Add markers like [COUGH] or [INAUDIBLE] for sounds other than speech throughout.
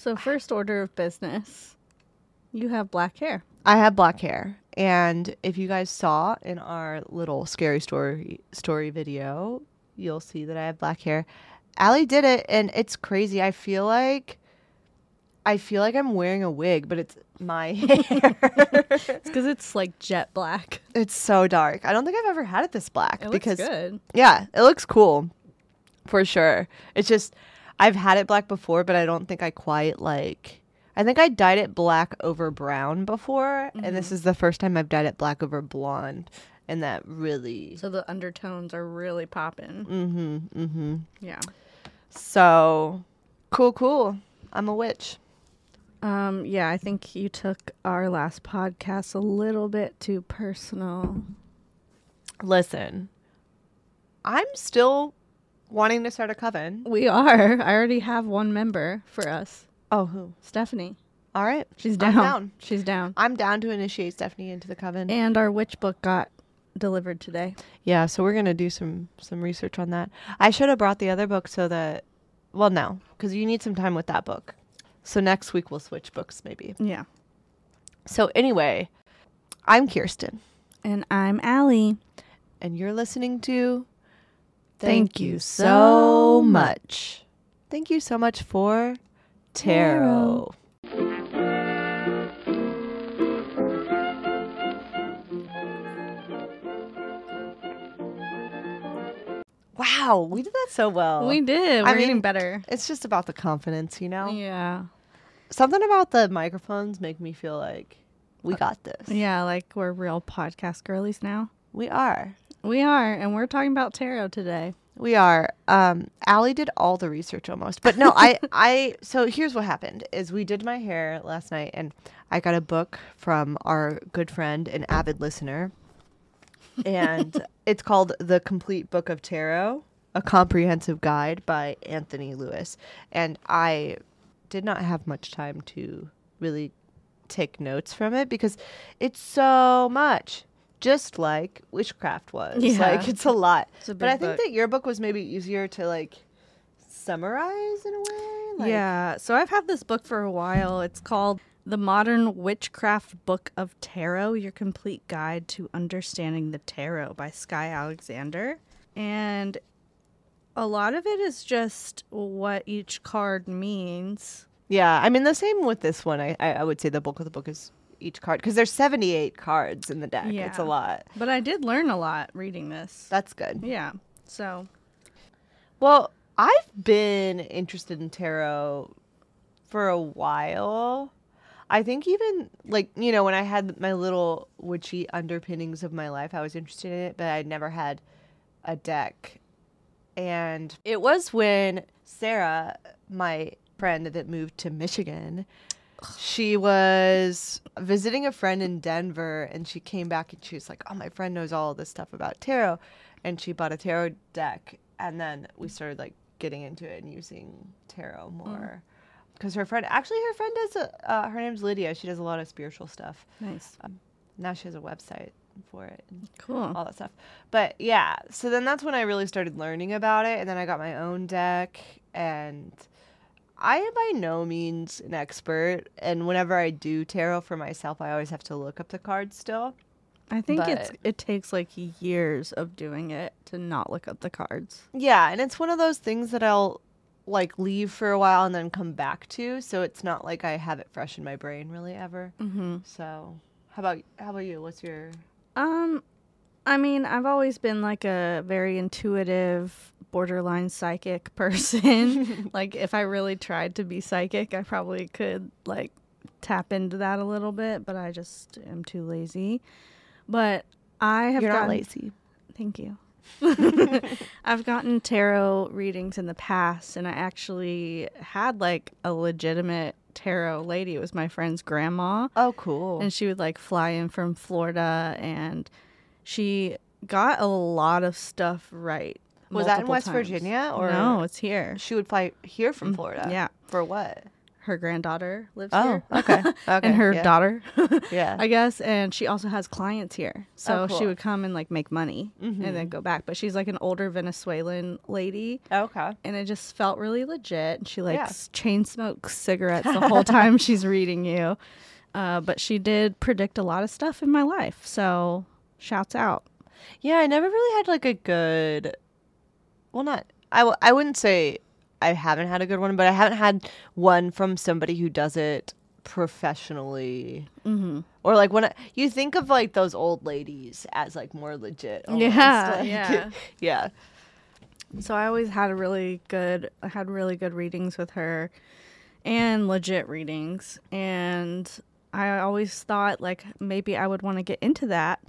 So, first order of business, you have black hair. I have black hair. And if you guys saw in our little scary story story video, you'll see that I have black hair. Allie did it and it's crazy. I feel like I feel like I'm wearing a wig, but it's my [LAUGHS] hair. It's because it's like jet black. it's so dark. I don't think I've ever had it this black It because looks good. yeah, it looks cool for sure. It's just I've had it black before, but I don't think I quite like. I think I dyed it black over brown before, and this is the first time I've dyed it black over blonde, and that really. So the undertones are really popping. Mm-hmm. Mm-hmm. Yeah. So cool, cool. I'm a witch. Um, yeah, I think you took our last podcast a little bit too personal. Listen, I'm still wanting to start a coven. We are. [LAUGHS] I already have one member for us, Oh, who? Stephanie. All right. She's down. down. She's down. I'm down to initiate Stephanie into the coven. And our witch book got delivered today. Yeah, so we're gonna do some some research on that. I should have brought the other book so that, well, no, because you need some time with that book. So next week we'll switch books maybe. Yeah. So anyway, I'm Kirsten, And I'm Allie. and you're listening to. Thank you so much. Thank you so much for tarot. Wow, we did that so well. We did. We're I getting mean, better. It's just about the confidence, you know? Yeah. Something about the microphones make me feel like we got this. Yeah, like we're real podcast girlies now. We are. We are, and we're talking about tarot today. We are. Um, Allie did all the research almost, but no, I, [LAUGHS] I. So here's what happened: is we did my hair last night, and I got a book from our good friend and avid listener, and [LAUGHS] it's called "The Complete Book of Tarot: A Comprehensive Guide" by Anthony Louis, and I did not have much time to really take notes from it because it's so much. Just like witchcraft was, Yeah. like it's a lot. It's a But I think book. that your book was maybe easier to like summarize in a way. Like, yeah. So I've had this book for a while. It's called The Modern Witchcraft Book of Tarot Your Complete Guide to Understanding the Tarot by Skye Alexander. And a lot of it is just what each card means. Yeah. I mean, the same with this one. I, I, I would say the bulk of the book is each card because there's 78 cards in the deck. Yeah. It's a lot. But I did learn a lot reading this. That's good. Yeah. So, Well, I've been interested in tarot for a while. I think even like, you know, when I had my little witchy underpinnings of my life, I was interested in it, but I'd never had a deck. And it was when Sarah, my friend that moved to Michigan, she was visiting a friend in Denver and she came back and she was like, Oh, my friend knows all this stuff about tarot. And she bought a tarot deck. And then we started like getting into it and using tarot more. Because her friend, actually, her friend does, a, uh, her name's Lydia. She does a lot of spiritual stuff. nice. Now she has a website for it. And Cool. all that stuff. But yeah, so then that's when I really started learning about it, and then I got my own deck, and I am by no means an expert. And whenever I do tarot for myself, I always have to look up the cards still. I think it's it takes like years of doing it to not look up the cards. Yeah, and it's one of those things that I'll like leave for a while and then come back to, so it's not like I have it fresh in my brain really ever. Mm-hmm. So, how about how about you? What's your Um, I mean, I've always been like a very intuitive, borderline psychic [LAUGHS] person. like, if I really tried to be psychic, I probably could like tap into that a little bit, but I just am too lazy. But I have You're not gotten, lazy. Thank you. [LAUGHS] I've gotten tarot readings in the past, and I actually had like a legitimate tarot lady. It was my friend's grandma Oh, cool. and she would like fly in from Florida and she got a lot of stuff right. Was that in West times. Virginia or no? It's here. She would fly here from Mm, Florida. yeah. For what? her granddaughter lives Oh, here. okay. [LAUGHS] Okay. and her yeah. daughter, [LAUGHS] Yeah. I guess. And she also has clients here. So Oh, she would come and like make money Mhm. and then go back. But she's like an older Venezuelan lady. okay. And it just felt really legit. And she like Yeah. chain smokes cigarettes the [LAUGHS] whole time she's reading you. Uh, but she did predict a lot of stuff in my life. So shouts out. Yeah, I never really had like a good. Well, not. I, w- I wouldn't say I haven't had a good one, but I haven't had one from somebody who does it professionally. Mm-hmm. Or like when I, you think of like those old ladies as like more legit. almost, Yeah, like- yeah. [LAUGHS] yeah. So I always had a really good I had really good readings with her and legit readings and I always thought like maybe I would want to get into that.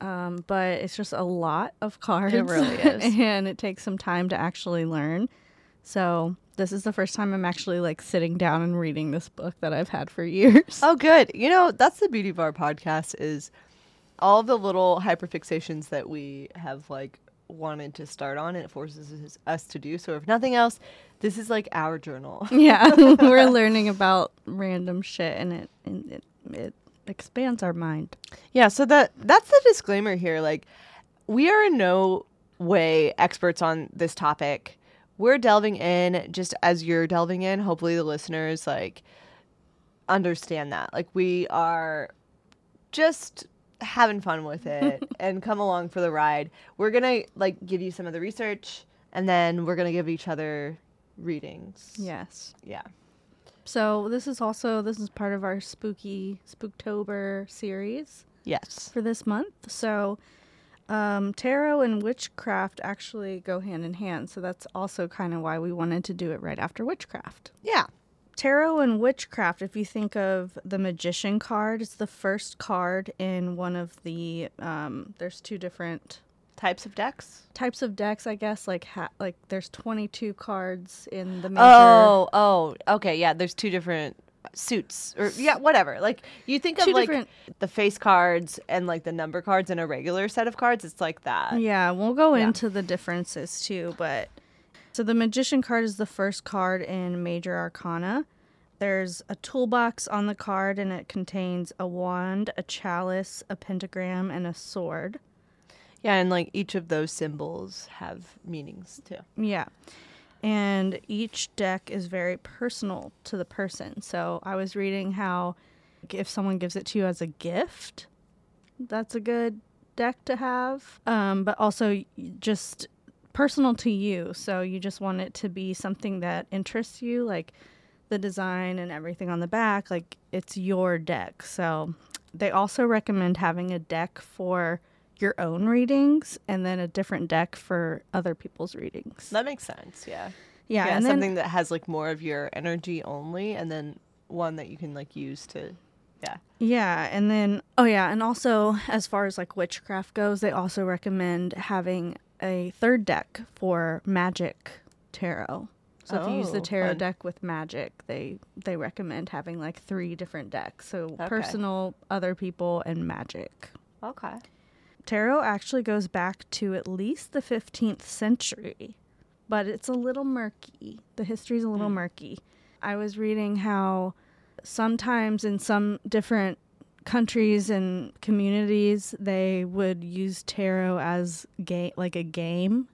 Um, but it's just a lot of [LAUGHS] cards. really [LAUGHS] is. and it takes some time to actually learn. So this is the first time I'm actually like sitting down and reading this book that I've had for [LAUGHS] years. Oh, good. You know, that's the beauty of our podcast is all the little hyperfixations that we have like wanted to start on and it forces us- us to do. So if nothing else, this is like our journal. yeah, we're learning about random shit and it and it, it expands our mind. Yeah, so that that's the disclaimer here. Like, we are in no way experts on this topic. We're delving in just as you're delving in. Hopefully, the listeners like understand that. Like, we are just having fun with it [LAUGHS] and come along for the ride. We're gonna like give you some of the research, and then we're gonna give each other readings. Yes. yeah. So this is also this is part of our spooky Spooktober series Yes. for this month. So um, tarot and witchcraft actually go hand in hand. So that's also kind of why we wanted to do it right after witchcraft. Yeah. Tarot and witchcraft, if you think of the magician card, it's the first card in one of the um, there's two different Types of decks. types of decks, I guess. Like ha- like there's 22 cards in the major. Oh, oh, okay, yeah. There's two different suits, or yeah, whatever. Like you think of Two like the face cards and like the number cards in a regular set of cards. It's like that. Yeah, we'll go Yeah. into the differences too, but so the magician card is the first card in major arcana. There's a toolbox on the card and it contains a wand, a chalice, a pentagram, and a sword. Yeah, and like each of those symbols have meanings too. Yeah. And each deck is very personal to the person. So I was reading how if someone gives it to you as a gift, that's a good deck to have. Um, but also just personal to you. So you just want it to be something that interests you, like the design and everything on the back. Like it's your deck. So they also recommend having a deck for your own readings and then a different deck for other people's readings. That makes sense. Yeah. Yeah, Yeah, and then something that has like more of your energy only, and then one that you can like use to. Yeah. Yeah, and then oh yeah, and also as far as like witchcraft goes, they also recommend having a third deck for magic tarot. So if you use the Oh, tarot fun. deck with magic, they they recommend having like three different decks. So Okay. personal, other people, and magic. Okay. Tarot actually goes back to at least the 15th century, but it's a little murky. The history's a little hmm. murky. I was reading how sometimes in some different countries and communities they would use tarot as game like a game.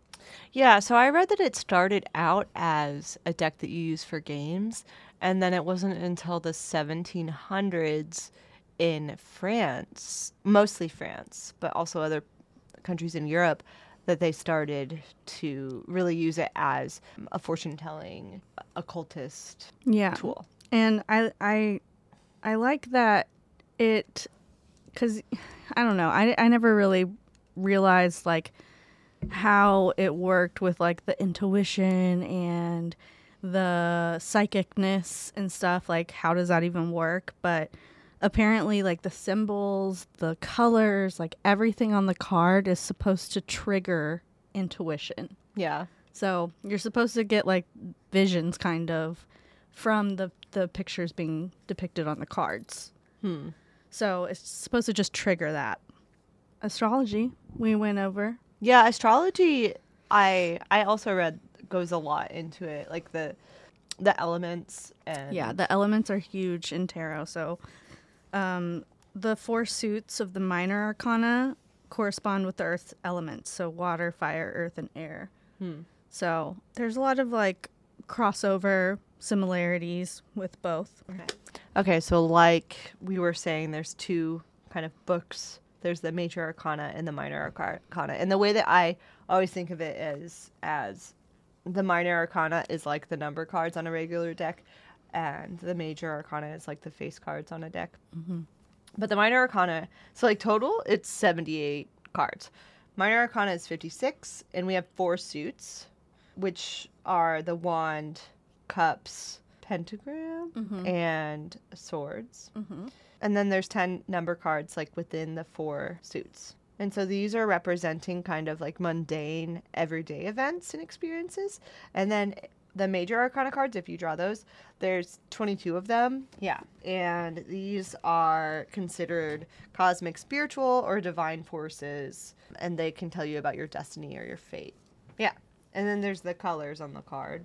Yeah, so I read that it started out as a deck that you use for games, and then it wasn't until the 1700s in France, mostly France, but also other countries in Europe, that they started to really use it as a fortune telling occultist Yeah. tool. and I I I like that it because I don't know I I never really realized like how it worked with like the intuition and the psychicness and stuff like how does that even work but apparently like the symbols the colors like everything on the card is supposed to trigger intuition Yeah. so you're supposed to get like visions kind of from the the pictures being depicted on the cards. Hmm. So it's supposed to just trigger that. Astrology we went over. Yeah, astrology I I also read goes a lot into it. Like the the elements and Yeah, the elements are huge in tarot. So, um, the four suits of the minor arcana correspond with the earth's elements. So, water, fire, earth, and air. Hmm. So, there's a lot of like crossover similarities with both. Okay. Okay, so like we were saying, there's two kind of books. There's the major arcana and the minor arcana. And the way that I always think of it is as the minor arcana is like the number cards on a regular deck, and the major arcana is like the face cards on a deck. Mm-hmm. But the minor arcana, so like total, it's 78 cards. Minor arcana is 56, and we have four suits, which are the wand, cups, pentagram, mm-hmm. and swords. Mm-hmm. And then there's 10 number cards like within the four suits. And so these are representing kind of like mundane everyday events and experiences. And then the major arcana cards, if you draw those, there's 22 of them. Yeah. And these are considered cosmic, spiritual, or divine forces. And they can tell you about your destiny or your fate. Yeah. And then there's the colors on the card.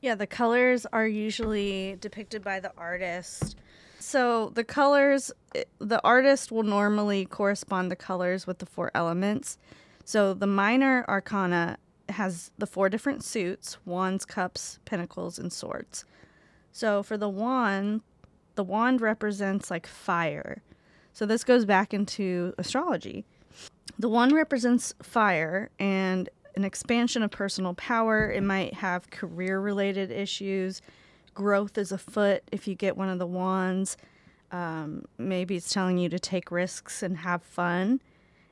Yeah, the colors are usually depicted by the artist. So the colors, eh, the artist will normally correspond the colors with the four elements. So the minor arcana has the four different suits wands, cups, pentacles, and swords. So for the wand, the wand represents like fire. So this goes back into astrology. The wand represents fire and an expansion of personal power. It might have career related issues. Growth is afoot if you get one of the wands. Um, maybe it's telling you to take risks and have fun.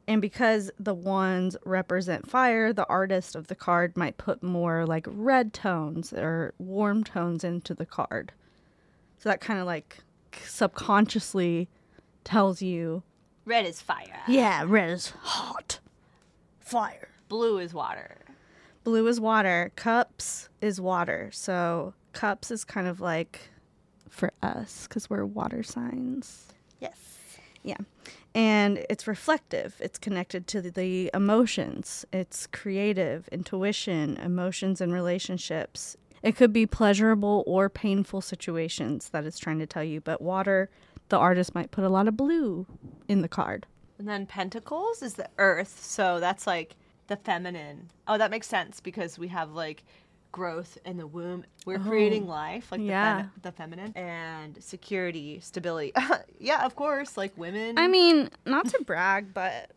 And because the wands represent fire, the artist of the card might put more like red tones or warm tones into the card. So that kind of like subconsciously tells you, Red is fire. yeah, red is hot. Fire. Blue is water. Blue is water. Cups is water. So cups is kind of like for us because we're water signs. Yes. Yeah. And it's reflective. It's connected to the, the emotions. It's creative, intuition, emotions and relationships. It could be pleasurable or painful situations that it's trying to tell you. But water, the artist might put a lot of blue in the card. And then pentacles is the earth, so that's like the feminine. Oh, that makes sense because we have like growth in the womb. We're oh, creating life, like the, fem- the feminine, and security, stability. [LAUGHS] yeah, of course, like women. I mean, not to brag, but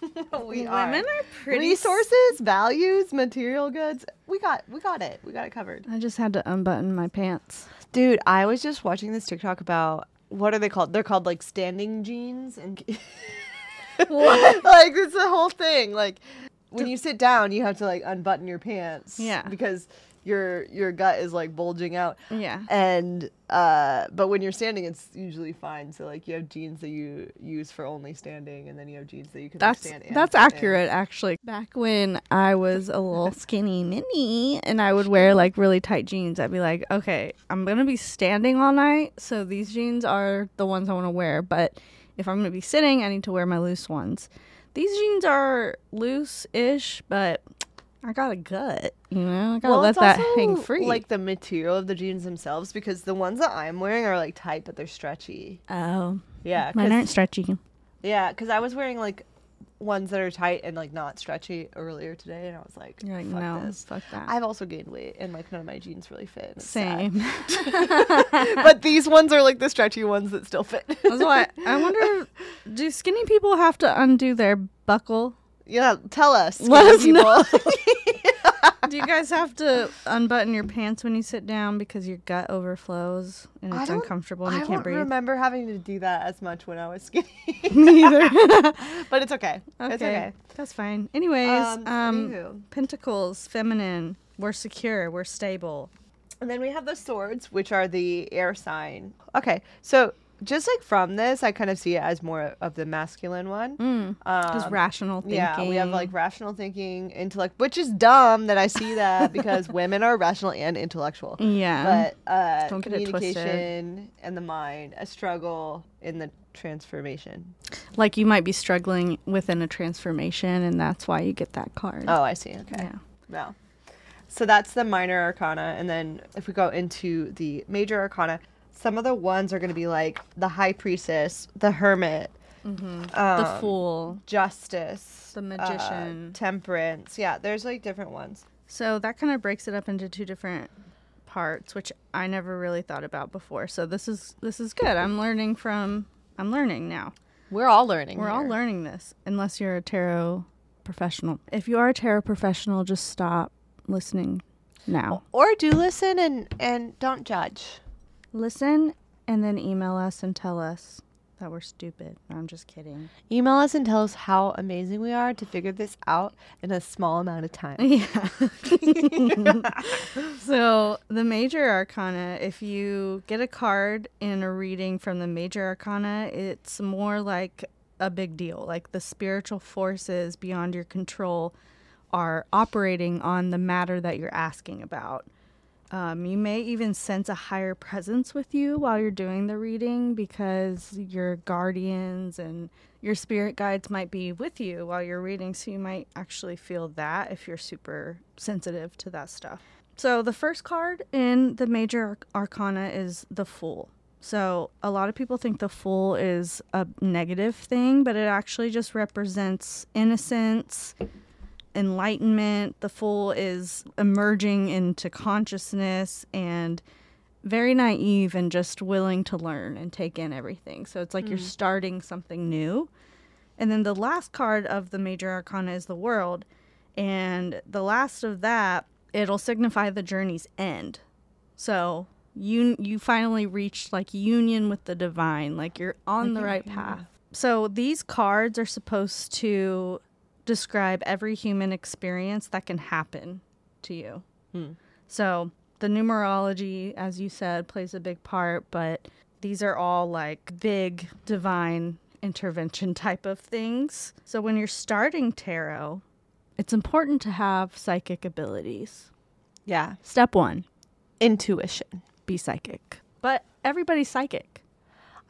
[LAUGHS] we are. women are pretty resources, values, material goods. We got, we got it. We got it covered. I just had to unbutton my pants. Dude, I was just watching this TikTok about what are they called? They're called like standing jeans and [LAUGHS] What? like it's the whole thing. Like when you sit down, you have to like unbutton your pants. Yeah. Because your your gut is like bulging out. Yeah. And uh but when you're standing it's usually fine. So like you have jeans that you use for only standing and then you have jeans that you can like, That's stand and that's sit in. accurate actually. Back when I was a little [LAUGHS] skinny mini and I would wear like really tight jeans, I'd be like, okay, I'm gonna be standing all night, so these jeans are the ones I want to wear. But if I'm gonna be sitting, I need to wear my loose ones. These jeans are loose-ish, but I got a gut, you know. I gotta let that hang free. Like the material of the jeans themselves, because the ones that I'm wearing are like tight, but they're stretchy. oh, Yeah, mine aren't stretchy. Yeah, because I was wearing like ones that are tight and like not stretchy earlier today, and I was like, You're like, fuck no, this. fuck that. I've also gained weight, and like none of my jeans really fit. Same. [LAUGHS] but these ones are like the stretchy ones that still fit. That's why I [LAUGHS] wonder, do skinny people have to undo their buckle? yeah, tell us. Let skinny us know. [LAUGHS] Do you guys have to unbutton your pants when you sit down because your gut overflows and it's uncomfortable and I you can't breathe? I don't remember having to do that as much when I was skinny, [LAUGHS] Neither. [LAUGHS] but it's okay. okay. It's okay. That's fine. Anyways, Um, um, pentacles, feminine. We're secure. We're stable. And then we have the swords, which are the air sign. Okay, so just like from this, I kind of see it as more of the masculine one. Mm. Um, rational thinking. Yeah, we have like rational thinking, intellect, which is dumb that I see that [LAUGHS] because women are rational and intellectual. Yeah. But uh, Don't get communication and the mind, a struggle in the transformation. like you might be struggling within a transformation and that's why you get that card. Oh, I see. Okay. Yeah. No. So that's the minor arcana. And then if we go into the major arcana, some of the ones are going to be like the high priestess, the hermit, the um, Fool. justice, The uh, magician. temperance. Yeah, there's like different ones. So that kind of breaks it up into two different parts, which I never really thought about before. So this is this is good. I'm learning from I'm learning now. We're all learning. We're all learning this, unless you're a tarot professional. If you are a tarot professional, just stop listening now. Or do listen and and don't judge. Listen and then email us and tell us that we're stupid. No, I'm just kidding. Email us and tell us how amazing we are to figure this out in a small amount of time. [LAUGHS] Yeah. [LAUGHS] so the major arcana, if you get a card in a reading from the major arcana, it's more like a big deal. Like the spiritual forces beyond your control are operating on the matter that you're asking about. Um, you may even sense a higher presence with you while you're doing the reading because your guardians and your spirit guides might be with you while you're reading. So you might actually feel that if you're super sensitive to that stuff. So the first card in the major arcana is the Fool. So a lot of people think the Fool is a negative thing, but it actually just represents innocence, enlightenment. The Fool is emerging into consciousness and very naive and just willing to learn and take in everything. So it's like you're mm. starting something new. And then the last card of the major arcana is the world. And the last of that, it'll signify the journey's end. So you you finally reached like union with the divine, like you're on the right path. So these cards are supposed to describe every human experience that can happen to you. Hmm. So the numerology, as you said, plays a big part, but these are all like big divine intervention type of things. So when you're starting tarot, it's important to have psychic abilities. Yeah. Step one, Intuition. be psychic. But everybody's psychic.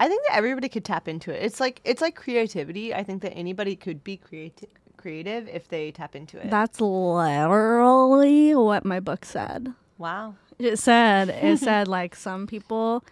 I think that everybody could tap into it. It's like it's like creativity. I think that anybody could be creative creative if they tap into it. That's literally what my book said. wow. It said it [LAUGHS] said like some people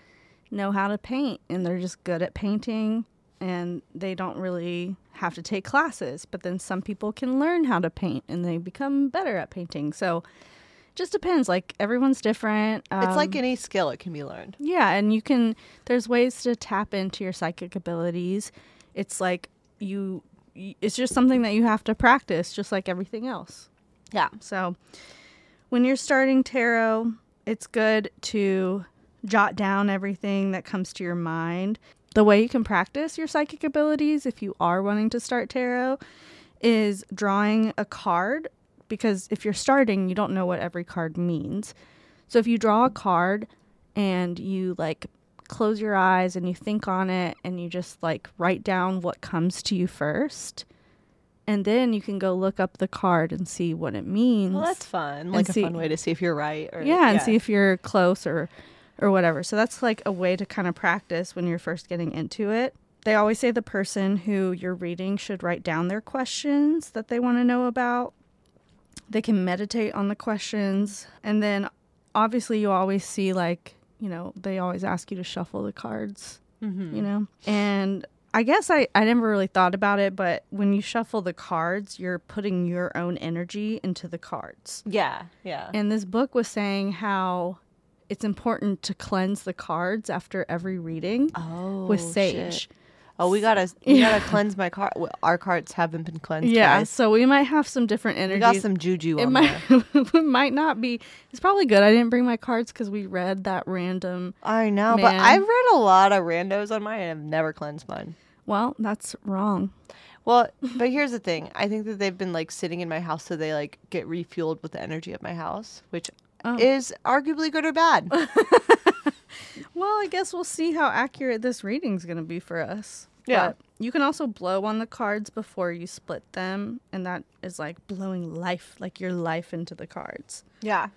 know how to paint and they're just good at painting and they don't really have to take classes, but then some people can learn how to paint and they become better at painting. So it just depends. Like everyone's different. it's like Um, any skill it can be learned. yeah, and you can there's ways to tap into your psychic abilities. It's like you it's just something that you have to practice just like everything else. Yeah. So when you're starting tarot, it's good to jot down everything that comes to your mind. The way you can practice your psychic abilities if you are wanting to start tarot is drawing a card because if you're starting, you don't know what every card means. So if you draw a card and you like close your eyes and you think on it and you just like write down what comes to you first, and then you can go look up the card and see what it means. Well, that's fun. Like a see- fun way to see if you're right. Or, yeah, and see if you're close or or whatever. So that's like a way to kind of practice when you're first getting into it. They always say the person who you're reading should write down their questions that they want to know about. They can meditate on the questions and then obviously you always see like, you know, they always ask you to shuffle the cards, Mm-hmm. you know. And I guess I, I never really thought about it, but when you shuffle the cards, you're putting your own energy into the cards. Yeah. Yeah. And this book was saying how it's important to cleanse the cards after every reading oh, with shit. Oh, we gotta we gotta [LAUGHS] cleanse my card. Our cards haven't been cleansed. Yeah, guys. so we might have some different we energies. got some juju it on might [LAUGHS] it might not be. It's probably good. I didn't bring my cards because we read that random. I know, but I've read a lot of randos on mine and I've never cleansed mine. Well, that's wrong. Well, [LAUGHS] but here's the thing. I think that they've been like sitting in my house so they like get refueled with the energy of my house, which Oh. is arguably good or bad. Well, I guess we'll see how accurate this reading's going to be for us. Yeah. But you can also blow on the cards before you split them, and that is like blowing life, like your life into the cards. yeah.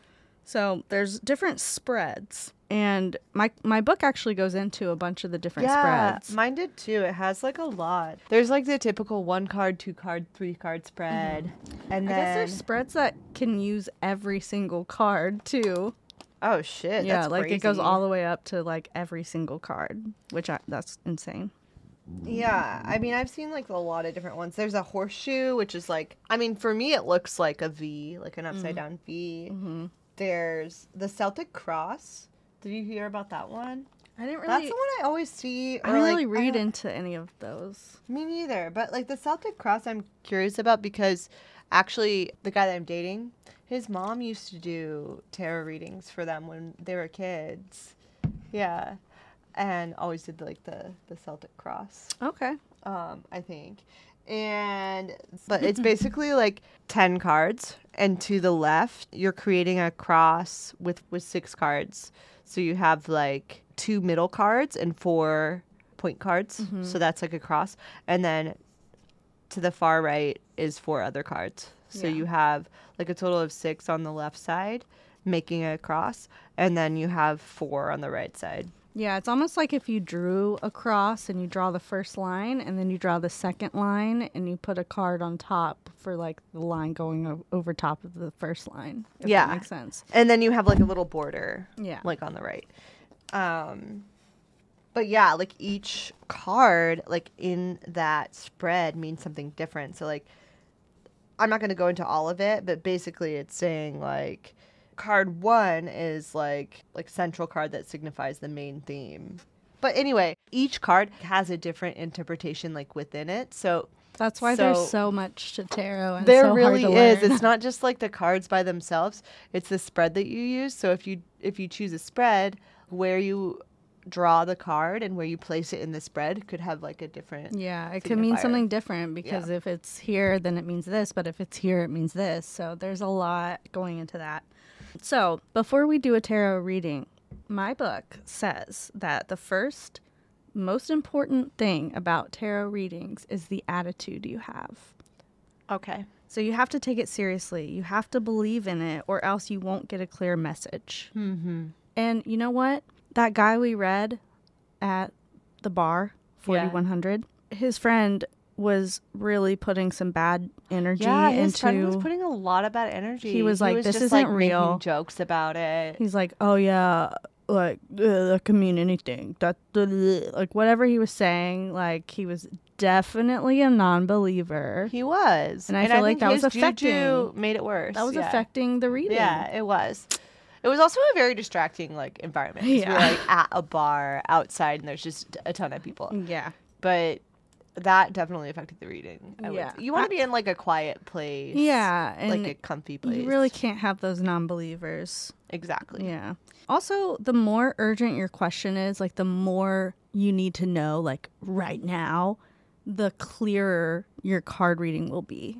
So there's different spreads, And my my book actually goes into a bunch of the different yeah, spreads. mine did too. It has like a lot. There's like the typical one card, two card, three card spread, mm-hmm. and I then guess there's spreads that can use every single card too. Oh shit, yeah, that's like it goes all the way up to like every single card, which I, that's insane. Yeah, I mean, I've seen like a lot of different ones. There's a horseshoe, which is like, I mean, for me, it looks like a V, like an upside down V. Mm-hmm. There's the Celtic cross. Did you hear about that one? I didn't really. That's the one I always see. I or, didn't like, really read don't- into any of those. Me neither. But like the Celtic cross, I'm curious about because actually, the guy that I'm dating, his mom used to do tarot readings for them when they were kids. Yeah, and always did like the the Celtic cross. Okay. um, I think. And but it's [LAUGHS] basically like 10 cards and to the left you're creating a cross with with six cards. So you have like two middle cards and four point cards. So that's like a cross. And then to the far right is four other cards. So Yeah. you have like a total of 6 on the left side making a cross and then you have four on the right side. Yeah, it's almost like if you drew a cross and you draw the first line and then you draw the second line and you put a card on top for like the line going o- over top of the first line. If Yeah. That makes sense. And then you have like a little border. Yeah. Like on the right. Um but yeah, like each card like in that spread means something different. So like I'm not going to go into all of it, but basically it's saying like card 1 is like like central card that signifies the main theme. But anyway, each card has a different interpretation like within it. So That's why So- there's so much to tarot and there so really hard to is. learn. It's not just like the cards by themselves. It's the spread that you use. So if you if you choose a spread where you draw the card and where you place it in the spread could have like a different Yeah, it could mean something different because if it's here, then it means this, but if it's here, it means this. So there's a lot going into that. So before we do a tarot reading, my book says that the first most important thing about tarot readings is the attitude you have. Okay. So you have to take it seriously. You have to believe in it, or else you won't get a clear message. Mm-hmm. And you know what? That guy we read at the bar, Yeah. 4100, his friend was really putting some bad energy Yeah, his into. friend was putting a lot of bad energy. He was like, "This just, isn't like, making real." jokes about it. he's like, oh, yeah, like, uh, that can mean anything. That, like, whatever he was saying, like, he was definitely a non believer. He was, And I feel like that was affecting- made it worse. That was yeah. affecting the reading. Yeah, it was. It was also a very distracting like environment. Yeah. We're like at a bar outside, and there's just a ton of people. Yeah. But that definitely affected the reading. I Yeah. say. you want to be in like a quiet place. Yeah. Like a comfy place. you really can't have those non believers. exactly. Yeah. Also, the more urgent your question is, like the more you need to know, like right now, the clearer your card reading will be.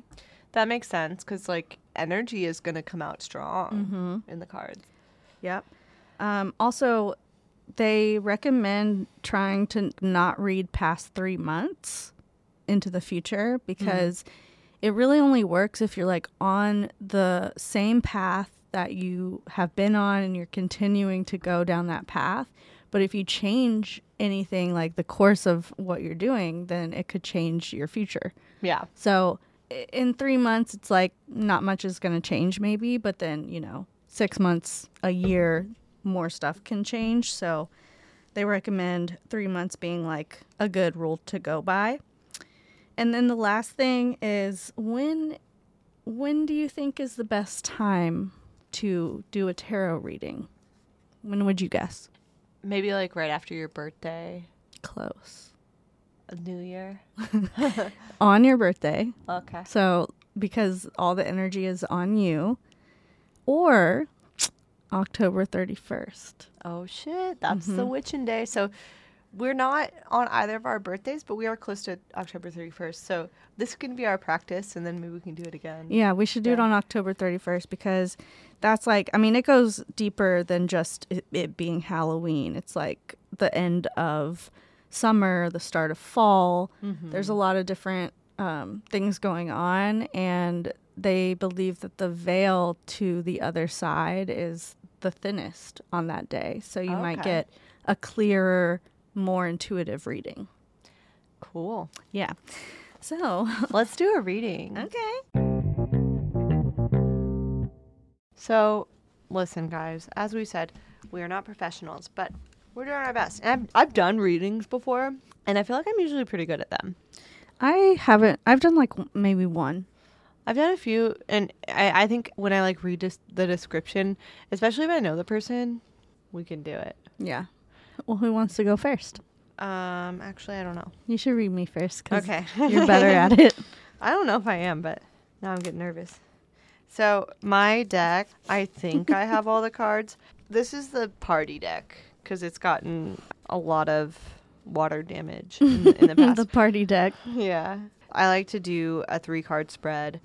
That makes sense because like energy is gonna come out strong Mm-hmm. in the cards. Yep. Um, also, they recommend trying to not read past three months into the future because it really only works if you're like on the same path that you have been on and you're continuing to go down that path. But if you change anything like the course of what you're doing, then it could change your future. Yeah. So in three months, it's like not much is going to change, maybe, but then, you know, six months, a year, more stuff can change. So they recommend three months being like a good rule to go by. And then the last thing is when when do you think is the best time to do a tarot reading? When would you guess? Maybe like right after your birthday, Close. a New Year. [LAUGHS] On your birthday. Okay. So, because all the energy is on you, or October 31st. Oh shit, that's Mm-hmm. the witching day. So we're not on either of our birthdays, but we are close to October 31st. So this can be our practice, and then maybe we can do it again. Yeah, we should do it on October 31st because that's like, I mean, it goes deeper than just it, it being Halloween. It's like the end of summer, the start of fall. There's a lot of different um, things going on, and they believe that the veil to the other side is the thinnest on that day. So you might get a clearer, more intuitive reading. Cool. Yeah. So, [LAUGHS] Let's do a reading. okay. So, listen, guys. As we said, we are not professionals, but we're doing our best. And I've, I've done readings before, and I feel like I'm usually pretty good at them. I haven't, I've done like maybe one. I've done a few, and I, I think when I like read des- the description, especially if I know the person, we can do it. Yeah. Well, who wants to go first? Um, actually, I don't know. You should read me first because Okay, you're better at [LAUGHS] it. I don't know if I am, but now I'm getting nervous. So my deck, I think I have all the [LAUGHS] cards. This is the party deck because it's gotten a lot of water damage in, in the [LAUGHS] past. the party deck. yeah, I like to do a three card spread,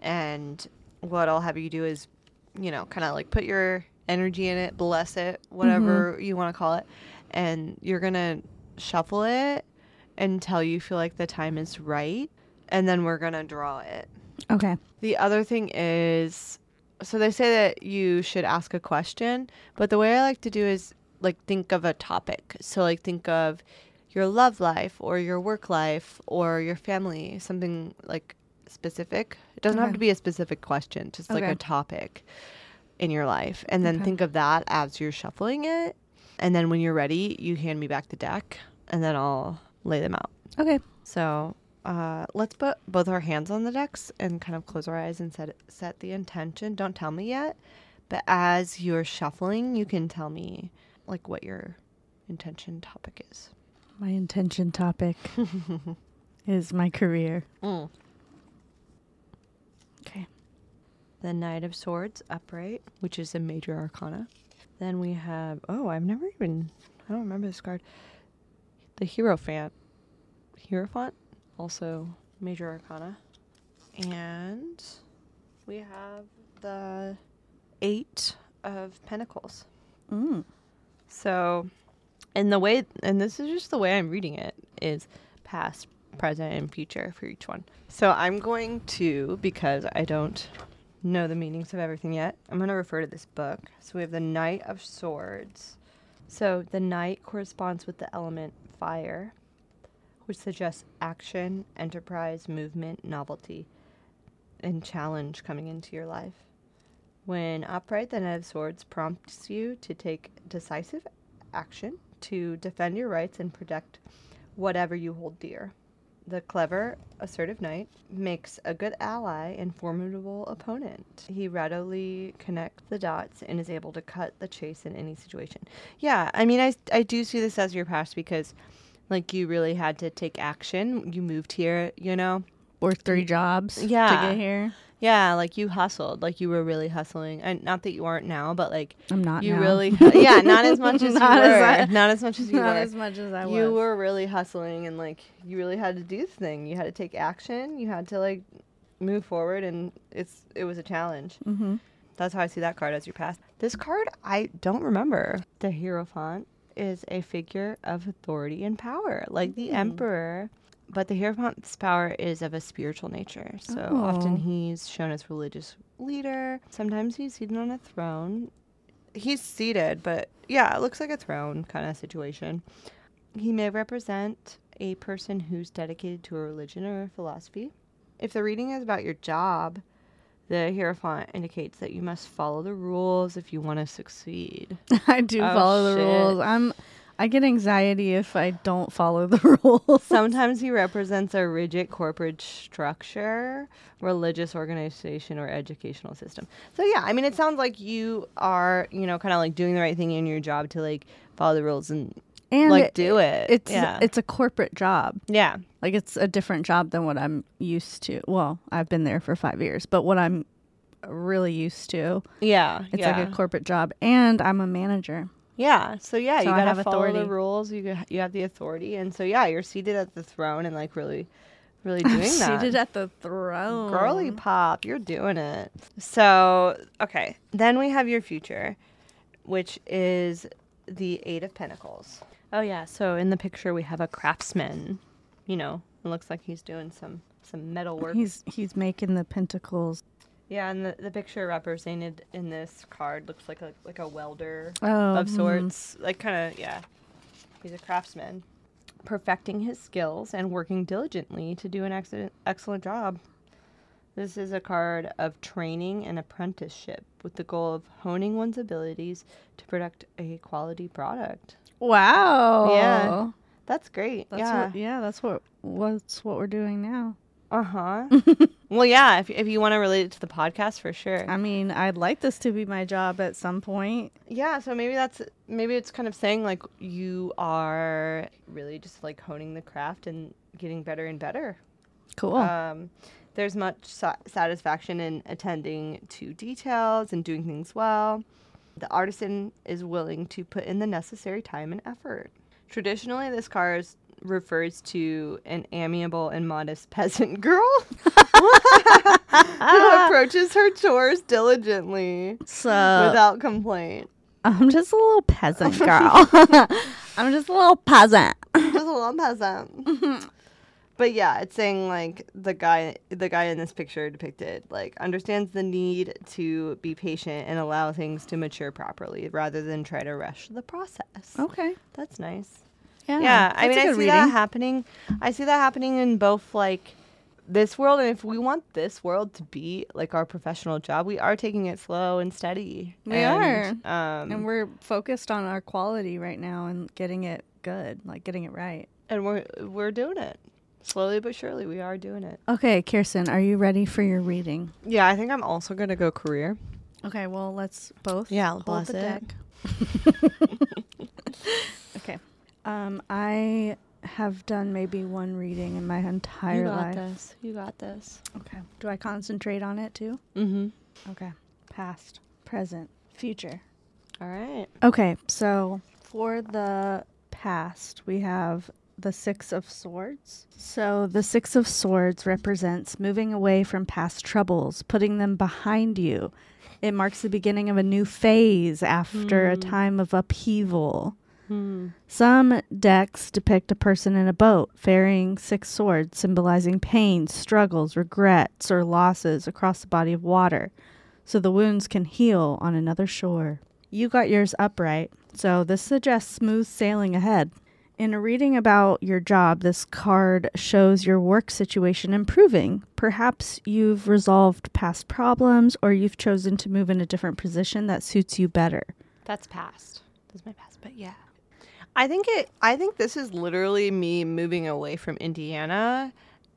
and what I'll have you do is, you know, kind of like put your energy in it, bless it, whatever mm-hmm. you want to call it, and you're gonna shuffle it until you feel like the time is right, and then we're gonna draw it. Okay. The other thing is so they say that you should ask a question, but the way I like to do is like think of a topic. So like think of your love life or your work life or your family, something like specific. It doesn't have to be a specific question, just like a topic in your life. And then Okay. think of that as you're shuffling it. And then when you're ready, you hand me back the deck and then I'll lay them out. Okay. So uh, let's put both our hands on the decks and kind of close our eyes and set set the intention. Don't tell me yet, but as you're shuffling, you can tell me like what your intention topic is. My intention topic is my career. [LAUGHS] Okay. The Knight of Swords upright, which is a major arcana. Then we have oh, I've never even I don't remember this card. The Hierophant. Hierophant, also major arcana. And we have the Eight of Pentacles. Mm. So, and the way, and this is just the way I'm reading it, is past, present, and future for each one. So I'm going to, because I don't know the meanings of everything yet, I'm going to refer to this book. So we have the Knight of Swords. So the Knight corresponds with the element fire, which suggests action, enterprise, movement, novelty, and challenge coming into your life. When upright, the Knight of Swords prompts you to take decisive action to defend your rights and protect whatever you hold dear. The clever, assertive knight makes a good ally and formidable opponent. He readily connects the dots and is able to cut the chase in any situation. Yeah, I mean, I, I do see this as your past because, like, you really had to take action. You moved here, you know? Work three jobs Yeah. to get here. Yeah, like you hustled, like you were really hustling, and not that you aren't now, but like I'm not you now. really, [LAUGHS] yeah, not as much [LAUGHS] as you were, as I- not as much as [LAUGHS] you Not were. as much as I was. you were really hustling, and like you really had to do this thing. You had to take action. You had to like move forward, and it's it was a challenge. Mm-hmm. That's how I see that card as your past. This card I don't remember. The Hierophant is a figure of authority and power, like the Mm. Emperor. But the Hierophant's power is of a spiritual nature. So often Oh. he's shown as religious leader. Sometimes he's seated on a throne. He's seated, but yeah, it looks like a throne kind of situation. He may represent a person who's dedicated to a religion or a philosophy. If the reading is about your job, the Hierophant indicates that you must follow the rules if you want to succeed. [LAUGHS] I do Oh, follow the rules. I'm. I get anxiety if I don't follow the [LAUGHS] rules. Sometimes he represents a rigid corporate structure, religious organization, or educational system. So yeah, I mean, it sounds like you are, you know, kind of like doing the right thing in your job to like follow the rules and, and like it- do it. It's yeah, it's a corporate job. yeah, Like it's a different job than what I'm used to. Well, I've been there for five years, but what I'm really used to, yeah. it's yeah. like a corporate job, and I'm a manager. Yeah. So yeah, So you I gotta have follow the authority. rules. You g- you have the authority, and so yeah, you're seated at the throne and like really, really [LAUGHS] doing that. Seated at the throne. Girly pop, you're doing it. So, okay. Then we have your future, which is the Eight of Pentacles. Oh yeah, so in the picture we have a craftsman. You know, it looks like he's doing some some metal work. He's he's making the pentacles. Yeah, and the, the picture represented in this card looks like a like a welder Oh, of mhm. sorts. Like kind of yeah. He's a craftsman, perfecting his skills and working diligently to do an excellent excellent job. This is a card of training and apprenticeship with the goal of honing one's abilities to product a quality product. Wow. Yeah. That's great. That's yeah. what, yeah, that's what what's what we're doing now. Uh huh. [LAUGHS] well, yeah. If if you want to relate it to the podcast, for sure. I mean, I'd like this to be my job at some point. Yeah, so maybe that's maybe it's kind of saying like you are really just like honing the craft and getting better and better. Cool. Um, there's much sa- satisfaction in attending to details and doing things well. The artisan is willing to put in the necessary time and effort. Traditionally, this card is- refers to an amiable and modest peasant girl [LAUGHS] [LAUGHS] who approaches her chores diligently so without complaint. I'm just a little peasant [LAUGHS] girl. I'm just a little peasant. just a little peasant. Mm-hmm. but yeah, it's saying like the guy, the guy in this picture depicted, like understands the need to be patient and allow things to mature properly, rather than try to rush the process. Okay. That's nice. Yeah. Yeah, I mean, a I good see that happening. I see that happening in both like this world, and if we want this world to be like our professional job, we are taking it slow and steady. We and, Um, and we're focused on our quality right now and getting it good, like getting it right. and we're we're doing it slowly but surely. We are doing it. Okay, Kirsten, are you ready for your reading? Yeah, I think I'm also gonna go career. Okay, well, let's both Yeah, hold bless the it. deck. [LAUGHS] [LAUGHS] okay. Um, I have done maybe one reading in my entire life. You got this. You got this. Okay. Do I concentrate on it too? Mm-hmm. Okay. Past, present, future. All right. Okay, so for the past, we have the Six of Swords. So the Six of Swords represents moving away from past troubles, putting them behind you. It marks the beginning of a new phase after a Hmm. time of upheaval. Some decks depict a person in a boat ferrying six swords, symbolizing pain, struggles, regrets, or losses across a body of water, so the wounds can heal on another shore. You got yours upright, so this suggests smooth sailing ahead. In a reading about your job, this card shows your work situation improving. Perhaps you've resolved past problems or you've chosen to move in a different position that suits you better. That's past. That's my past. But yeah, I think it. I think this is literally me moving away from Indiana,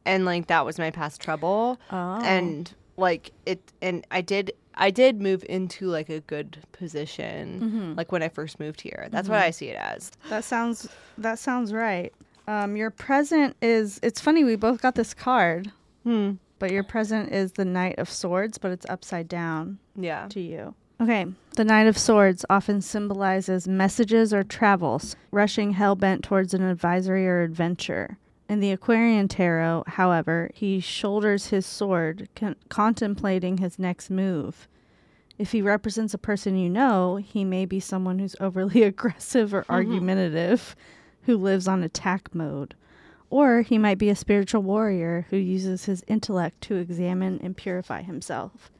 and like that was my past trouble. Oh. And like it, and I did. I did move into like a good position, Mhm. like when I first moved here. That's what I see it as. That sounds that sounds right. Um, your present is it's funny we both got this card, Hmm. but your present is the Knight of Swords, but it's upside down Yeah. to you. Okay, the Knight of Swords often symbolizes messages or travels, rushing hell bent towards an advisory or adventure. In the Aquarian Tarot, however, he shoulders his sword, con- contemplating his next move. If he represents a person you know, he may be someone who's overly [LAUGHS] aggressive or mm-hmm. argumentative, who lives on attack mode. Or he might be a spiritual warrior who uses his intellect to examine and purify himself.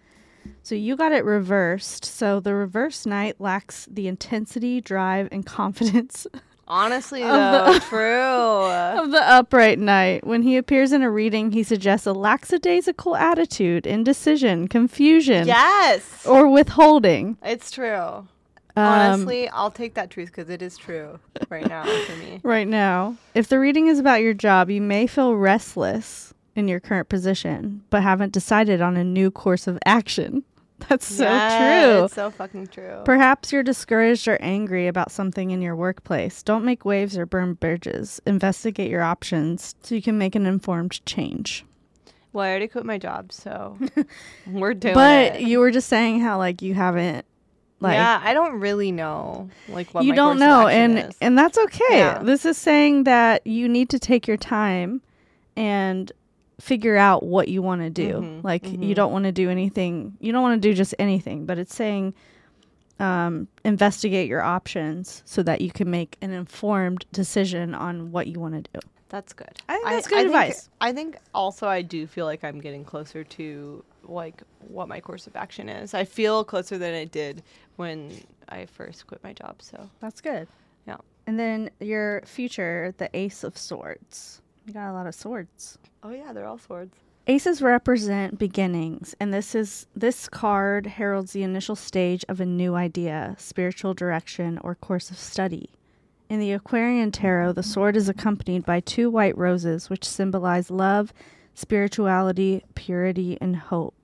So you got it reversed. So the reverse knight lacks the intensity, drive, and confidence Honestly, though, the- [LAUGHS] true. of the upright knight. When he appears in a reading, he suggests a lackadaisical attitude, indecision, confusion, yes, or withholding. it's true. Um, Honestly, I'll take that truth because it is true right now for me. [LAUGHS] right now. If the reading is about your job, you may feel restless in your current position, but haven't decided on a new course of action. [LAUGHS] That's so Yeah, true. It's so fucking true. Perhaps you're discouraged or angry about something in your workplace. Don't make waves or burn bridges. Investigate your options so you can make an informed change. well, I already quit my job, so [LAUGHS] [LAUGHS] we're doing but it. you were just saying how like you haven't like yeah, I don't really know like what you don't know and is. and that's okay. Yeah. This is saying that you need to take your time and figure out what you want to do. Mhm, Like you mhm. don't want to do anything. You don't want to do just anything, but it's saying um, investigate your options so that you can make an informed decision on what you want to do. That's good. I think that's good think- advice. I think also I do feel like I'm getting closer to like what my course of action is. I feel closer than I did when I first quit my job. So That's good. Yeah. And then your future, the Ace of Swords. You got a lot of swords. oh yeah, they're all swords. Aces represent beginnings, and this is this card heralds the initial stage of a new idea, spiritual direction, or course of study. In the Aquarian tarot, the sword is accompanied by two white roses, which symbolize love, spirituality, purity, and hope.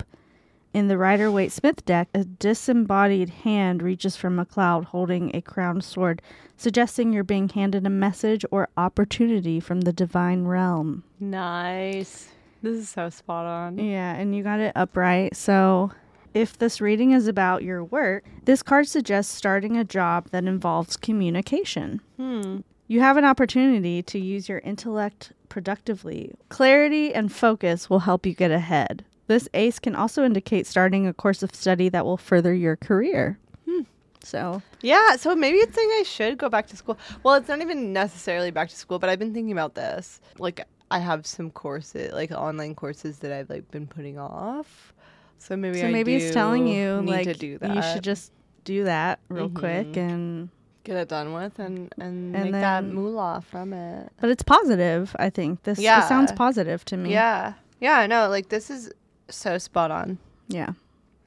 In the Rider Waite Smith deck, a disembodied hand reaches from a cloud holding a crowned sword, suggesting you're being handed a message or opportunity from the divine realm. Nice. This is so spot on. Yeah, and you got it upright. So, if this reading is about your work, this card suggests starting a job that involves communication. Hmm. You have an opportunity to use your intellect productively. Clarity and focus will help you get ahead. This ace can also indicate starting a course of study that will further your career. Hmm. So, Yeah, so maybe it's saying I should go back to school. Well, it's not even necessarily back to school, but I've been thinking about this. Like I have some courses, like online courses that I've like been putting off. So maybe so I maybe it's telling you like to do that. you should just do that real quick Mhm. and get it done with and And and, make that then- moolah from it. but it's positive, I think. This, this Yeah. sounds positive to me. Yeah, yeah, no, like this is so spot on. Yeah.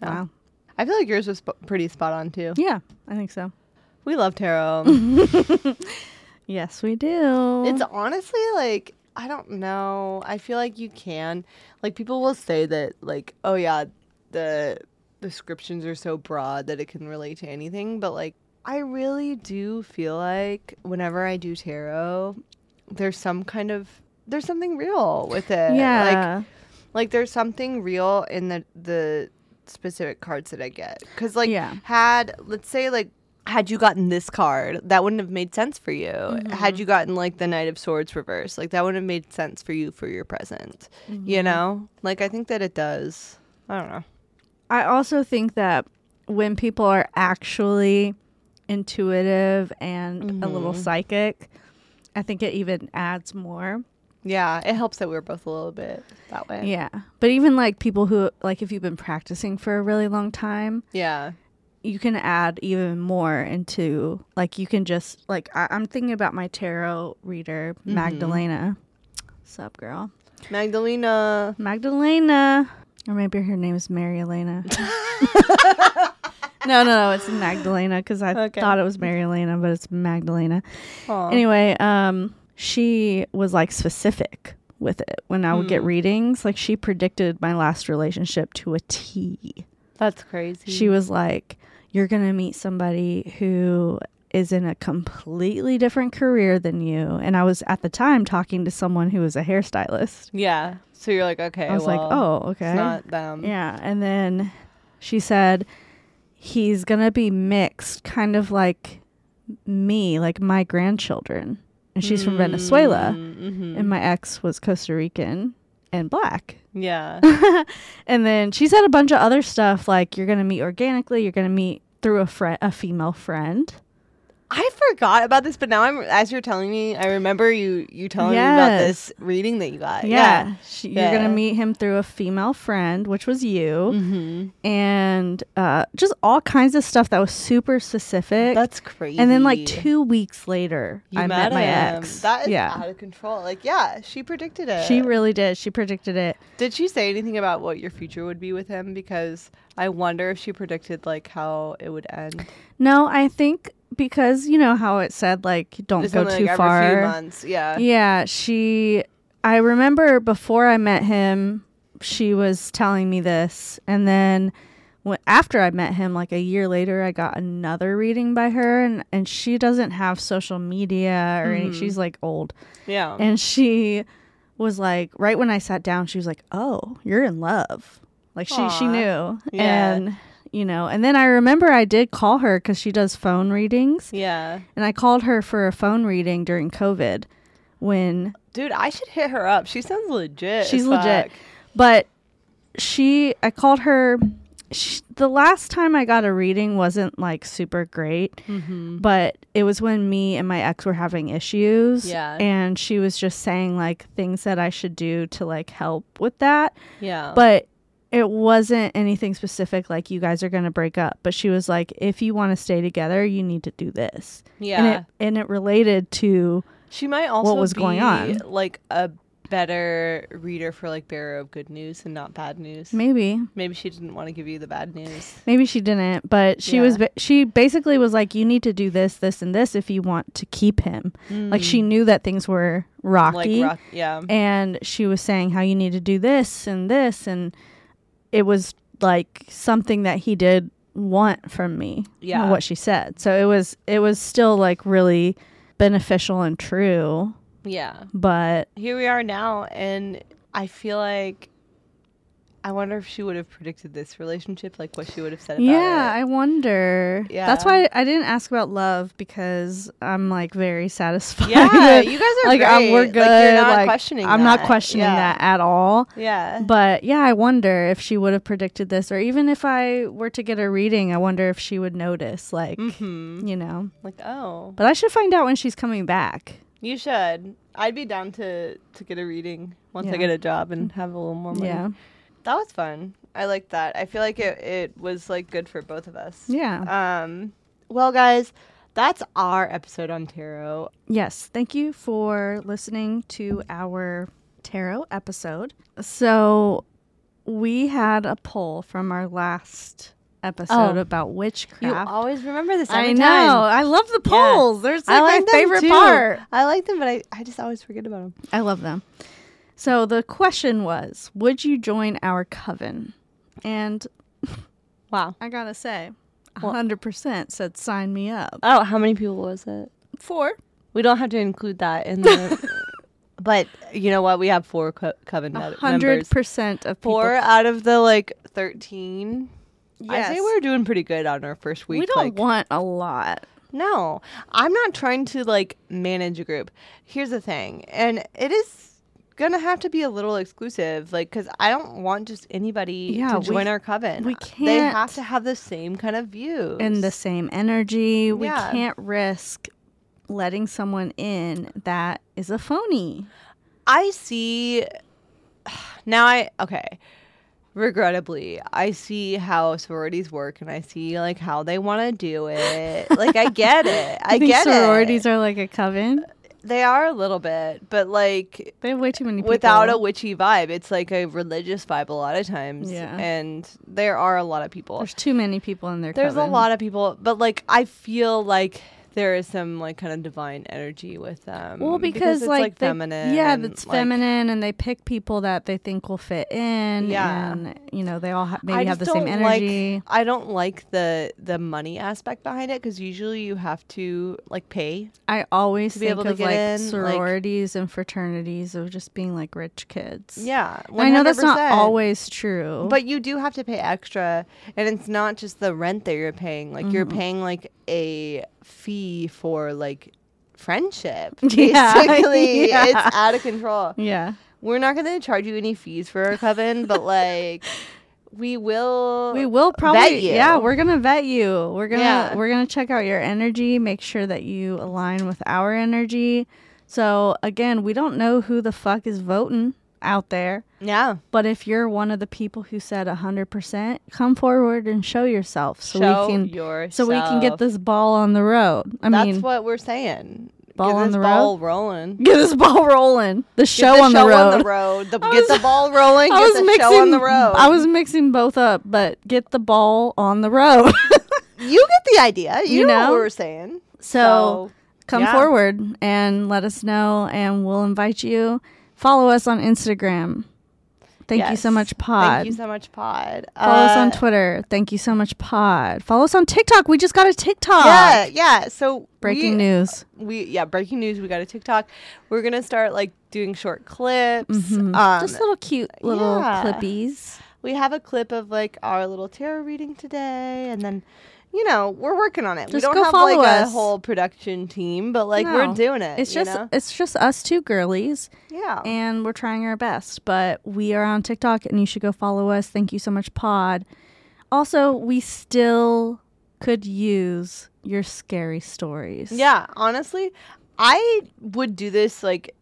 Yeah. Wow. I feel like yours was sp- pretty spot on too. Yeah, I think so. We love tarot. [LAUGHS] Yes, we do. It's honestly like I don't know. I feel like you can like people will say that like oh yeah, the descriptions are so broad that it can relate to anything, but like I really do feel like whenever I do tarot, there's some kind of there's something real with it. Yeah. like there's something real in the the specific cards that I get. Cuz like Yeah. had let's say like had you gotten this card, that wouldn't have made sense for you. Mm-hmm. Had you gotten like the Knight of Swords reverse, like that wouldn't have made sense for you for your present. You Mm-hmm. know? Like I think that it does. I don't know. I also think that when people are actually intuitive and a little Mhm. psychic, I think it even adds more. Yeah, it helps that we're both a little bit that way. Yeah. But even like people who like if you've been practicing for a really long time, Yeah. you can add even more into like you can just like I, I'm thinking about my tarot reader, Mhm. Magdalena. Sup girl. Magdalena. Magdalena. Or maybe her name is Mary Elena. [LAUGHS] [LAUGHS] no, no, no, it's Magdalena because I Okay. thought it was Mary Elena, but it's Magdalena. Aw. Anyway, um, she was like specific with it when I would get Hmm. readings. Like she predicted my last relationship to a T. That's crazy. She was like, You're gonna meet somebody who is in a completely different career than you. And I was at the time talking to someone who was a hairstylist. Yeah. So you're like, okay. I was like, Oh, okay. It's not them. Yeah, and then she said he's gonna be mixed, kind of like me, like my grandchildren. And she's from Venezuela, Mm-hmm. and my ex was Costa Rican and black. yeah. [LAUGHS] and then she said a bunch of other stuff like you're gonna meet organically, you're gonna meet through a friend, a female friend. I forgot about this, but now I'm as you're telling me, I remember you you telling me about this reading that you got. Yeah, She, you're Yeah. gonna meet him through a female friend, which was you, Mm-hmm. and uh, just all kinds of stuff that was super specific. That's crazy. And then like two weeks later, you I met, my him. ex. That is yeah, out of control. Like, yeah, she predicted it. she really did. She predicted it. did she say anything about what your future would be with him? Because I wonder if she predicted like how it would end. No, I think because you know how it said like don't It's go only, too like, far. Months. Yeah. Yeah, she. I remember before I met him, she was telling me this, and then when, after I met him, like a year later, I got another reading by her, and and she doesn't have social media or any. Mhm. She's like old, Yeah. and she was like right when I sat down, she was like, "Oh, you're in love." Like she she knew, Yeah. and you know, and then I remember I did call her because she does phone readings, yeah. and I called her for a phone reading during COVID when Dude, I should hit her up. She sounds legit. She's legit. But she, I called her. She, the last time I got a reading wasn't like super great, Mm-hmm. but it was when me and my ex were having issues. Yeah. And she was just saying like things that I should do to like help with that. Yeah. But it wasn't anything specific like you guys are going to break up, but she was like if you want to stay together, you need to do this. Yeah. And it and it related to She might also what was going be, on. like a better reader for like bearer of good news and not bad news. maybe Maybe she didn't want to give you the bad news. maybe she didn't, but she was ba- she basically was like you need to do this this and this if you want to keep him. Like she knew that things were rocky. Mm. like rock, yeah. and she was saying how you need to do this and this and it was like something that he did want from me Yeah. what she said so it was it was still like really beneficial and true Yeah. but Here we are now and I feel like I wonder if she would have predicted this relationship, like what she would have said about it. yeah it. i wonder Yeah. that's why i didn't ask about love because i'm like very satisfied Yeah, you guys [LAUGHS] are like um, we're Like, good you're not like, questioning i'm not questioning Yeah. that at all Yeah. But yeah, I wonder if she would have predicted this, or even if I were to get a reading, I wonder if she would notice, like, hmm you know. Like, oh, But I should find out when she's coming back. you should. I'd be down to to get a reading once I get a job and have a little more money. Yeah. That was fun. I like that. I feel like it, it was like good for both of us. Yeah. Um well guys, that's our episode on tarot. yes. Thank you for listening to our tarot episode. So we had a poll from our last episode Oh. about You witchcraft. always remember this I know. time. I love the polls. They're I like, like my favorite too. part. I like them, but I, I just always forget about them. I love them. So the question was, would you join our coven? And [LAUGHS] Wow. I gotta say, hundred percent said sign me up. Oh, how many people was it? Four. We don't have to include that in the. [LAUGHS] but you know what? We have four co- coven med- hundred members. percent of people. Four out of the like thirteen. I say we're doing pretty good on our first week. we don't like, want a lot. no, I'm not trying to like manage a group. Here's the thing, and it is gonna have to be a little exclusive, like because I don't want just anybody Yeah, to we- join our coven. we They can't- They have to have the same kind of views And the same energy. We Yeah. can't risk letting someone in that is a phony. I see [SIGHS] now I okay. Regrettably, I see how sororities work and I see like how they want to do it. like I get it. [LAUGHS] I You get sororities it. are like a coven. They are a little bit, but like They have way too many people. without a witchy vibe. It's like a religious vibe a lot of times. Yeah. And there are a lot of people. There's too many people in their There's a lot of people, but like I feel like there is some like kind of divine energy with them. Well, because, it's like, they- feminine. Yeah, that's like, feminine, and they pick people that they think will fit in. Yeah. and you know they all ha- maybe I have the same don't like- energy. I don't like the the money aspect behind it because usually you have to like pay. I always to be think able to of get like in, like- sororities and fraternities of just being like rich kids. Yeah, I know that's not always true, But you do have to pay extra, and it's not just the rent that you're paying. Like you're Mm-hmm. paying like a fee for like friendship. [LAUGHS] Yeah, [LAUGHS] Basically, yeah. it's out of control. yeah, We're not going to charge you any fees for our coven, but [LAUGHS] like we will. we will probably. Yeah, we're gonna vet you. We're gonna Yeah. we're gonna check out your energy, make sure that you align with our energy. So again, we don't know who the fuck is voting out there. Yeah. But if you're one of the people who said 100%, come forward and show yourself so Show we can yourself. so we can get this ball on the road. I mean That's mean, what we're saying. Ball get on this the ball rolling. [LAUGHS] get this ball rolling. The show, the on, show the road. on the road. The, [LAUGHS] I get the ball rolling. I was the mixing show on the road. I was mixing both up, but get the ball on the road. [LAUGHS] You get the idea. You, You know, know? what we're saying. so come yeah. forward and let us know and we'll invite you. Follow us on Instagram. Thank you so much, Pod. Thank you so much, Pod. Follow us on Uh, Twitter. Thank you so much, Pod. Follow us on TikTok. We just got a TikTok. Yeah, yeah. So Breaking we, news. We yeah, breaking news. We got a TikTok. We're gonna start like doing short clips. Mhm. Um, just little cute little yeah. clippies. we have a clip of like our little tarot reading today, and then. You know, we're working on it. we Just don't go have follow like a us. whole production team, but like we're doing it. It's you just know? it's just us two girlies yeah. and we're trying our best. But we are on TikTok and you should go follow us. Thank you so much, Pod. Also, we still could use your scary stories. Yeah, honestly, I would do this like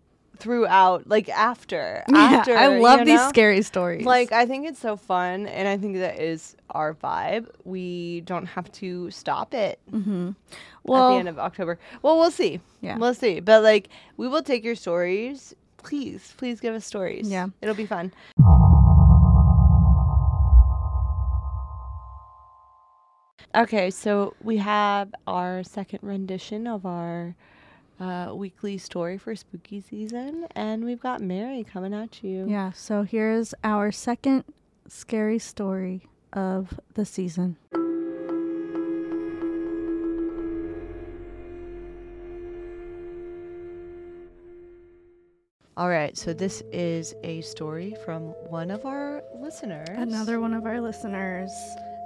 throughout, like after. [LAUGHS] Yeah, after I love you these know? scary stories. Like I think it's so fun, and I think that is our vibe. We don't have to stop it mm-hmm. at the end of October. Well, we'll see. Yeah. we'll see. But like, we will take your stories. Please, please give us stories. Yeah. it'll be fun. Okay, so we have our second rendition of our uh, weekly story for spooky season, and we've got Mary coming at you. yeah. So here's our second scary story of the season. All right, so this is a story from one of our listeners. Another one of our listeners.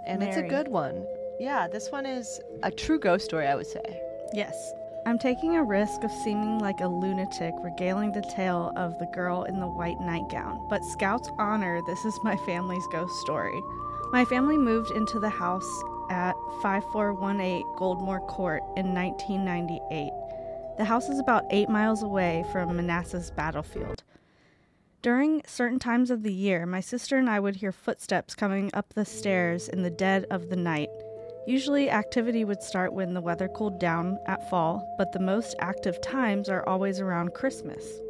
and it's a good one. Yeah, this one is a true ghost story, I would say. Yes. I'm taking a risk of seeming like a lunatic regaling the tale of the girl in the white nightgown, but Scout's honor, this is my family's ghost story. My family moved into the house at 5418 Goldmore Court in 1998. The house is about eight miles away from Manassas battlefield. During certain times of the year, my sister and I would hear footsteps coming up the stairs in the dead of the night. Usually, activity would start when the weather cooled down at fall, but the most active times are always around Christmas.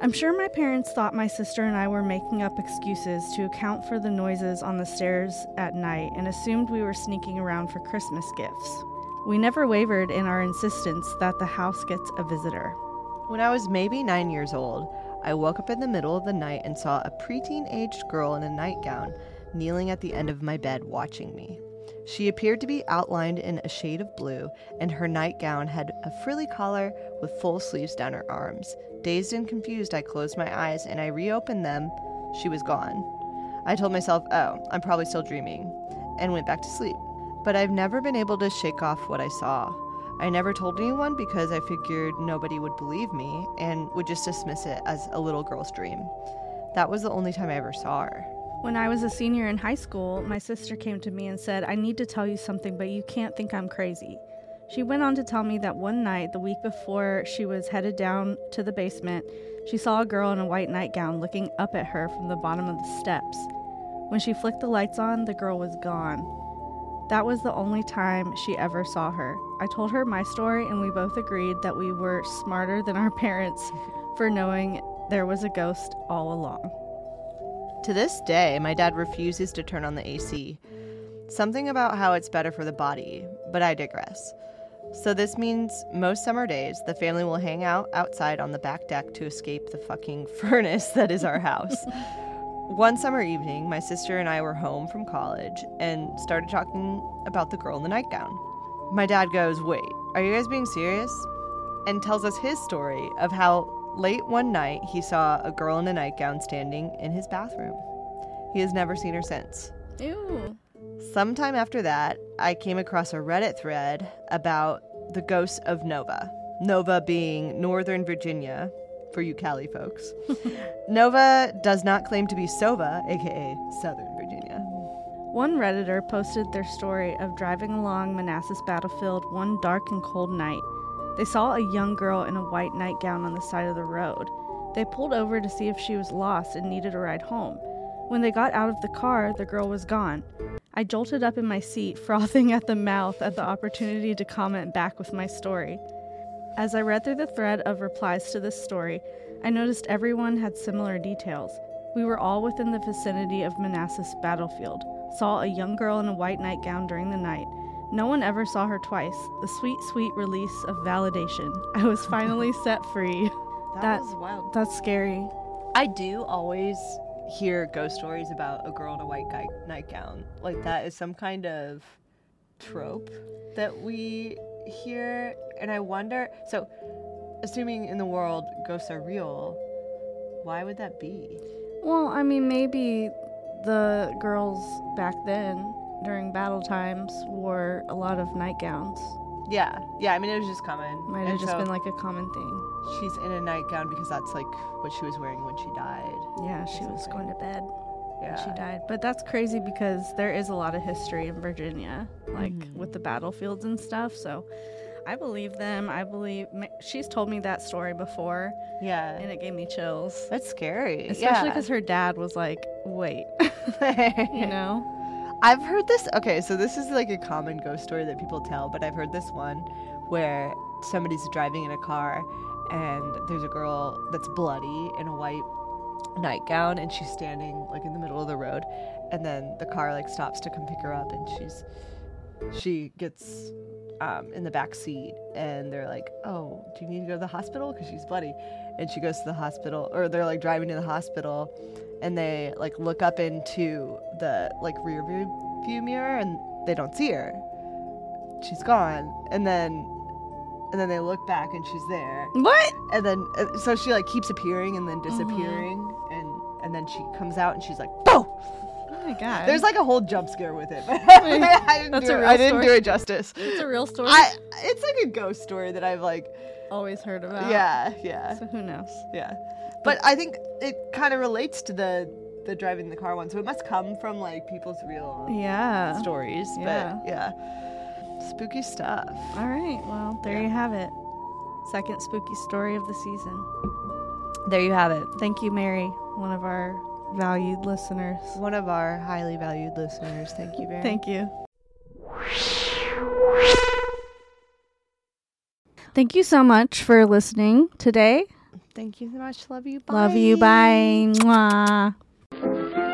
I'm sure my parents thought my sister and I were making up excuses to account for the noises on the stairs at night and assumed we were sneaking around for Christmas gifts. We never wavered in our insistence that the house gets a visitor. When I was maybe nine years old, I woke up in the middle of the night and saw a preteen aged girl in a nightgown kneeling at the end of my bed watching me. She appeared to be outlined in a shade of blue, and her nightgown had a frilly collar with full sleeves down her arms. Dazed and confused, I closed my eyes and I reopened them. She was gone. I told myself, oh, I'm probably still dreaming, and went back to sleep. But I've never been able to shake off what I saw. I never told anyone because I figured nobody would believe me and would just dismiss it as a little girl's dream. That was the only time I ever saw her. When I was a senior in high school, my sister came to me and said, I need to tell you something, but you can't think I'm crazy. She went on to tell me that one night, the week before she was headed down to the basement, she saw a girl in a white nightgown looking up at her from the bottom of the steps. When she flicked the lights on, the girl was gone. That was the only time she ever saw her. I told her my story, and we both agreed that we were smarter than our [LAUGHS] parents for knowing there was a ghost all along. To this day, my dad refuses to turn on the AC. Something about how it's better for the body, but I digress. So, this means most summer days, the family will hang out outside on the back deck to escape the fucking [LAUGHS] furnace that is our house. [LAUGHS] One summer evening, my sister and I were home from college and started talking about the girl in the nightgown. My dad goes, Wait, are you guys being serious? And tells us his story of how late one night he saw a girl in a nightgown standing in his bathroom. He has never seen her since. Ew. Sometime after that, I came across a Reddit thread about the ghost of Nova. Nova being Northern Virginia, for you Cali folks. [LAUGHS] Nova does not claim to be Sova, aka Southern Virginia. One Redditor posted their story of driving along Manassas battlefield one dark and cold night. They saw a young girl in a white nightgown on the side of the road. They pulled over to see if she was lost and needed a ride home. When they got out of the car, the girl was gone. I jolted up in my seat, [LAUGHS] frothing at the mouth at the opportunity to comment back with my story. As I read through the thread of replies to this story, I noticed everyone had similar details. We were all within the vicinity of Manassas battlefield, saw a young girl in a white nightgown during the night. No one ever saw her twice. The sweet, sweet release of validation. I was finally [LAUGHS] set free. That, That- was wild. That's scary. I do always hear ghost stories about a girl in a white guy- nightgown. Like that is some kind of trope that we hear, and I wonder. So, assuming in the world ghosts are real, why would that be? Well, I mean, maybe the girls back then, during battle times, wore a lot of nightgowns. Yeah, yeah. I mean, it was just common. Might And have just so been like a common thing. she's in a nightgown because that's like what she was wearing when she died. Yeah, she was going to bed. Yeah. She died. But that's crazy because there is a lot of history in Virginia, like Mhm. with the battlefields and stuff. So I believe them. I believe she's told me that story before, Yeah. and it gave me chills. That's scary. Especially because her dad was like, "Wait," [LAUGHS] [LAUGHS] you know. I've heard this. Okay, so this is like a common ghost story that people tell, but I've heard this one where somebody's driving in a car and there's a girl that's bloody in a white nightgown and she's standing like in the middle of the road and then the car like stops to come pick her up and she's she gets um, in the back seat and they're like oh do you need to go to the hospital because she's bloody and she goes to the hospital or they're like driving to the hospital and they like look up into the like rear view, view mirror and they don't see her she's gone and then and then they look back and she's there What? and then uh, so she like keeps appearing and then disappearing and and then she comes out and she's like boom Oh my god. there's like a whole jump scare with it [LAUGHS] I didn't, That's do, a it- real I didn't do it justice it's a real story. I it's like a ghost story that I've like always heard about. yeah yeah So who knows? yeah but I think it kind of relates to the the driving the car one so it must come from like people's real Yeah. stories Yeah. but yeah spooky stuff All right. Well, there Yeah. you have it. Second spooky story of the season. there you have it Thank you, Mary, one of our valued listeners. one of our highly valued listeners thank you very Thank you. Thank you so much for listening today. Thank you so much. Love you. Bye. Love you. Bye. Mwah.